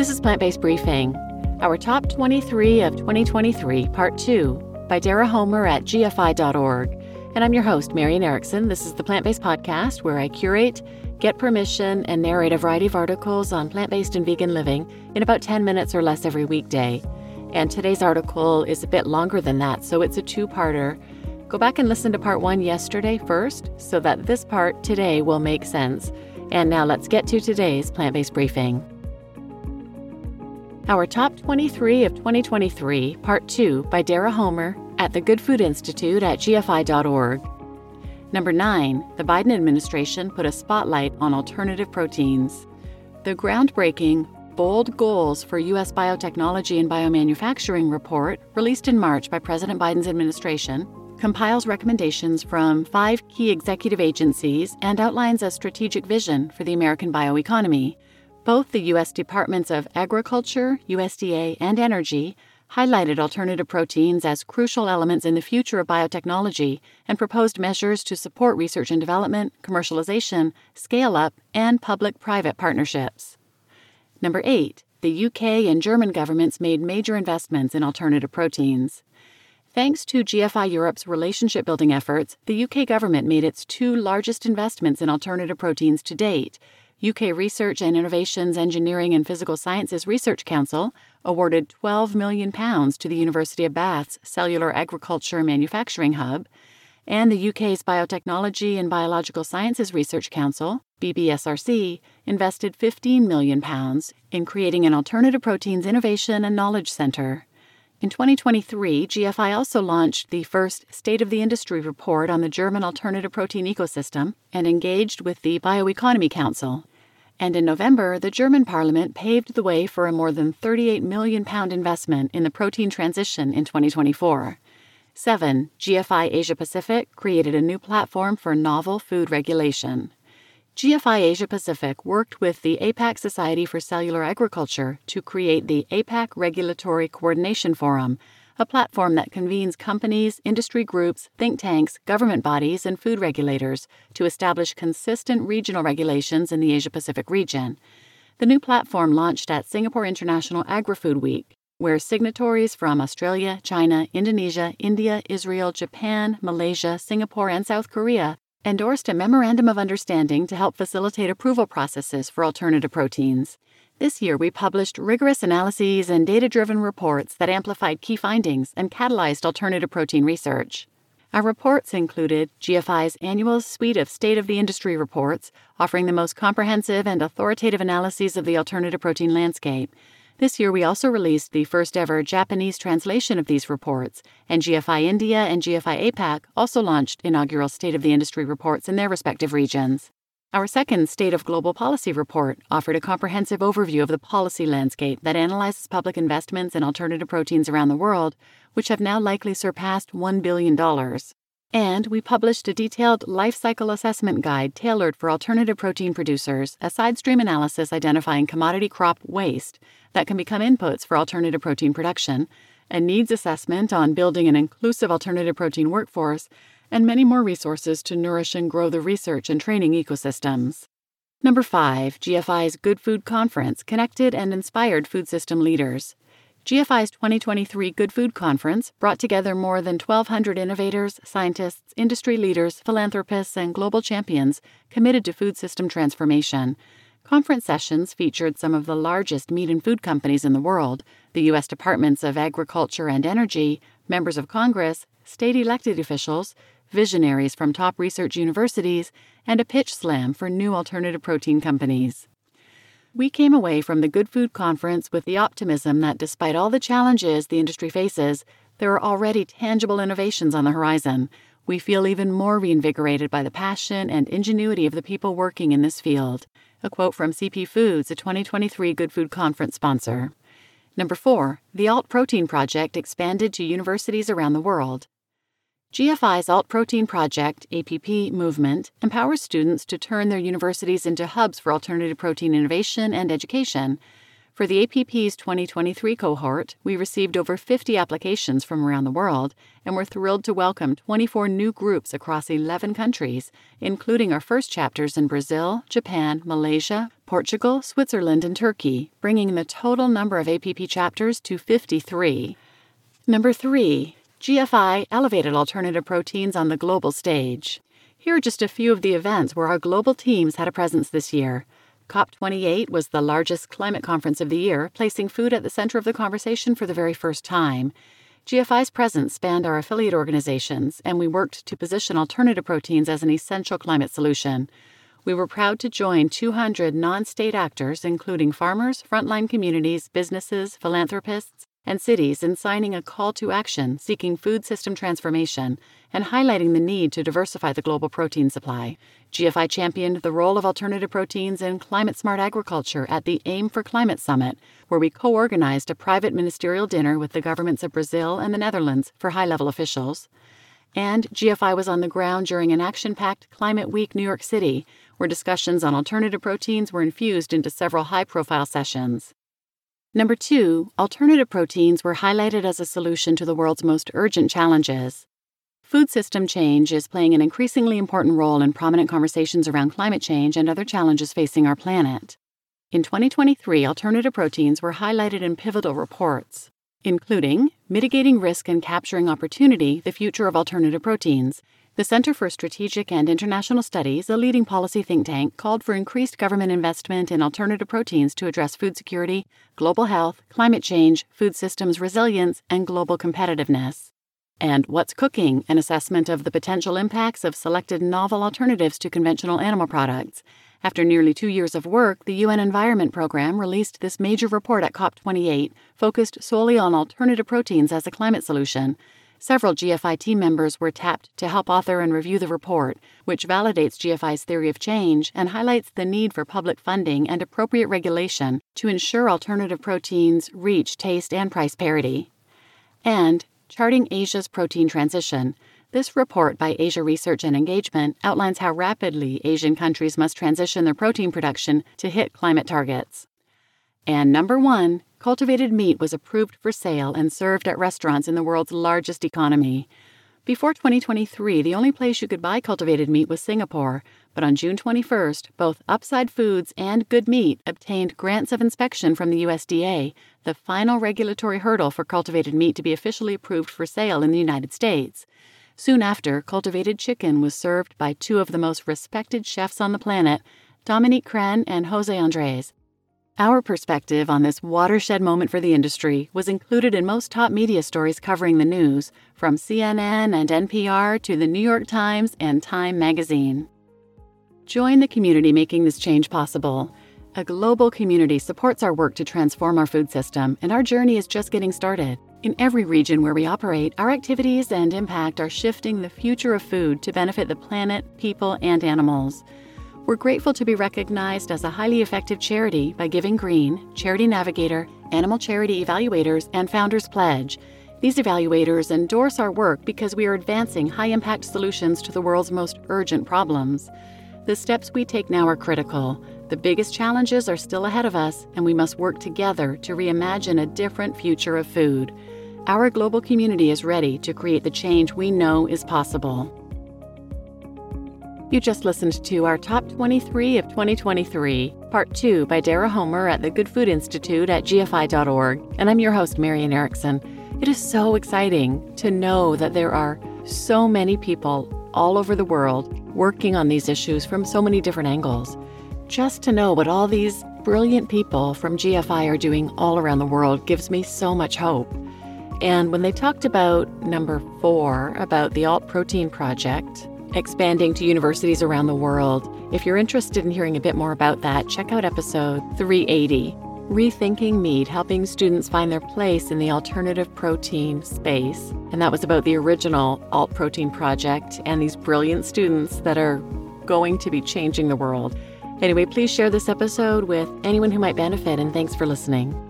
This is Plant Based Briefing, our top 23 of 2023, part 2, by Dara Homer at GFI.org. And I'm your host, Marian Erickson. This is the Plant Based Podcast, where I curate, get permission, and narrate a variety of articles on plant based and vegan living in about 10 minutes or less every weekday. And today's article is a bit longer than that, so it's a two parter. Go back and listen to part one yesterday first, so that this part today will make sense. And now let's get to today's plant based briefing. Our top 23 of 2023, Part 2 by Dara Homer at the Good Food Institute at GFI.org. Number 9, the Biden administration put a spotlight on alternative proteins. The groundbreaking Bold Goals for U.S. Biotechnology and Biomanufacturing report, released in March by President Biden's administration, compiles recommendations from five key executive agencies and outlines a strategic vision for the American bioeconomy both the U.S. Departments of Agriculture, USDA, and Energy highlighted alternative proteins as crucial elements in the future of biotechnology and proposed measures to support research and development, commercialization, scale up, and public private partnerships. Number 8. The UK and German governments made major investments in alternative proteins. Thanks to GFI Europe's relationship building efforts, the UK government made its two largest investments in alternative proteins to date UK Research and Innovations Engineering and Physical Sciences Research Council awarded £12 million to the University of Bath's Cellular Agriculture Manufacturing Hub, and the UK's Biotechnology and Biological Sciences Research Council, BBSRC, invested £15 million in creating an alternative proteins innovation and knowledge center. In 2023, GFI also launched the first State of the Industry report on the German alternative protein ecosystem and engaged with the Bioeconomy Council and in November, the German parliament paved the way for a more than 38 million pound investment in the protein transition in 2024. 7. GFI Asia Pacific created a new platform for novel food regulation. GFI Asia Pacific worked with the APAC Society for Cellular Agriculture to create the APAC Regulatory Coordination Forum, a platform that convenes companies, industry groups, think tanks, government bodies, and food regulators to establish consistent regional regulations in the Asia Pacific region. The new platform launched at Singapore International Agri Food Week, where signatories from Australia, China, Indonesia, India, Israel, Japan, Malaysia, Singapore, and South Korea endorsed a memorandum of understanding to help facilitate approval processes for alternative proteins. This year, we published rigorous analyses and data driven reports that amplified key findings and catalyzed alternative protein research. Our reports included GFI's annual suite of state of the industry reports, offering the most comprehensive and authoritative analyses of the alternative protein landscape. This year, we also released the first ever Japanese translation of these reports, and GFI India and GFI APAC also launched inaugural state of the industry reports in their respective regions. Our second State of Global Policy report offered a comprehensive overview of the policy landscape that analyzes public investments in alternative proteins around the world, which have now likely surpassed $1 billion. And we published a detailed life cycle assessment guide tailored for alternative protein producers, a side stream analysis identifying commodity crop waste that can become inputs for alternative protein production, a needs assessment on building an inclusive alternative protein workforce, and many more resources to nourish and grow the research and training ecosystems. Number 5, GFI's Good Food Conference connected and inspired food system leaders. GFI's 2023 Good Food Conference brought together more than 1,200 innovators, scientists, industry leaders, philanthropists, and global champions committed to food system transformation. Conference sessions featured some of the largest meat and food companies in the world, the U.S. Departments of Agriculture and Energy, members of Congress, state elected officials, visionaries from top research universities, and a pitch slam for new alternative protein companies. We came away from the Good Food Conference with the optimism that despite all the challenges the industry faces, there are already tangible innovations on the horizon. We feel even more reinvigorated by the passion and ingenuity of the people working in this field. A quote from CP Foods, a 2023 Good Food Conference sponsor. Number four, the Alt Protein Project expanded to universities around the world. GFI's Alt Protein Project, APP movement, empowers students to turn their universities into hubs for alternative protein innovation and education. For the APP's 2023 cohort, we received over 50 applications from around the world, and we're thrilled to welcome 24 new groups across 11 countries, including our first chapters in Brazil, Japan, Malaysia, Portugal, Switzerland, and Turkey, bringing the total number of APP chapters to 53. Number 3. GFI elevated alternative proteins on the global stage. Here are just a few of the events where our global teams had a presence this year. COP28 was the largest climate conference of the year, placing food at the center of the conversation for the very first time. GFI's presence spanned our affiliate organizations, and we worked to position alternative proteins as an essential climate solution. We were proud to join 200 non state actors, including farmers, frontline communities, businesses, philanthropists, and cities in signing a call to action seeking food system transformation and highlighting the need to diversify the global protein supply. GFI championed the role of alternative proteins in climate smart agriculture at the Aim for Climate Summit, where we co organized a private ministerial dinner with the governments of Brazil and the Netherlands for high level officials. And GFI was on the ground during an action packed Climate Week New York City, where discussions on alternative proteins were infused into several high profile sessions. Number two, alternative proteins were highlighted as a solution to the world's most urgent challenges. Food system change is playing an increasingly important role in prominent conversations around climate change and other challenges facing our planet. In 2023, alternative proteins were highlighted in pivotal reports, including Mitigating Risk and Capturing Opportunity The Future of Alternative Proteins the Center for Strategic and International Studies, a leading policy think tank, called for increased government investment in alternative proteins to address food security, global health, climate change, food systems resilience, and global competitiveness. And What's Cooking, an assessment of the potential impacts of selected novel alternatives to conventional animal products. After nearly two years of work, the UN Environment Program released this major report at COP28, focused solely on alternative proteins as a climate solution. Several GFI team members were tapped to help author and review the report, which validates GFI's theory of change and highlights the need for public funding and appropriate regulation to ensure alternative proteins reach taste and price parity. And Charting Asia's Protein Transition. This report by Asia Research and Engagement outlines how rapidly Asian countries must transition their protein production to hit climate targets. And number one, cultivated meat was approved for sale and served at restaurants in the world's largest economy. Before 2023, the only place you could buy cultivated meat was Singapore, but on June 21st, both Upside Foods and Good Meat obtained grants of inspection from the USDA, the final regulatory hurdle for cultivated meat to be officially approved for sale in the United States. Soon after, cultivated chicken was served by two of the most respected chefs on the planet, Dominique Crenn and Jose Andres. Our perspective on this watershed moment for the industry was included in most top media stories covering the news, from CNN and NPR to the New York Times and Time magazine. Join the community making this change possible. A global community supports our work to transform our food system, and our journey is just getting started. In every region where we operate, our activities and impact are shifting the future of food to benefit the planet, people, and animals. We're grateful to be recognized as a highly effective charity by Giving Green, Charity Navigator, Animal Charity Evaluators, and Founders Pledge. These evaluators endorse our work because we are advancing high impact solutions to the world's most urgent problems. The steps we take now are critical. The biggest challenges are still ahead of us, and we must work together to reimagine a different future of food. Our global community is ready to create the change we know is possible. You just listened to our top 23 of 2023, part 2 by Dara Homer at the Good Food Institute at gfi.org, and I'm your host, Marian Erickson. It is so exciting to know that there are so many people all over the world working on these issues from so many different angles. Just to know what all these brilliant people from GFI are doing all around the world gives me so much hope. And when they talked about number four, about the Alt Protein Project, expanding to universities around the world. If you're interested in hearing a bit more about that, check out episode 380 Rethinking Meat, helping students find their place in the alternative protein space. And that was about the original Alt Protein Project and these brilliant students that are going to be changing the world. Anyway, please share this episode with anyone who might benefit, and thanks for listening.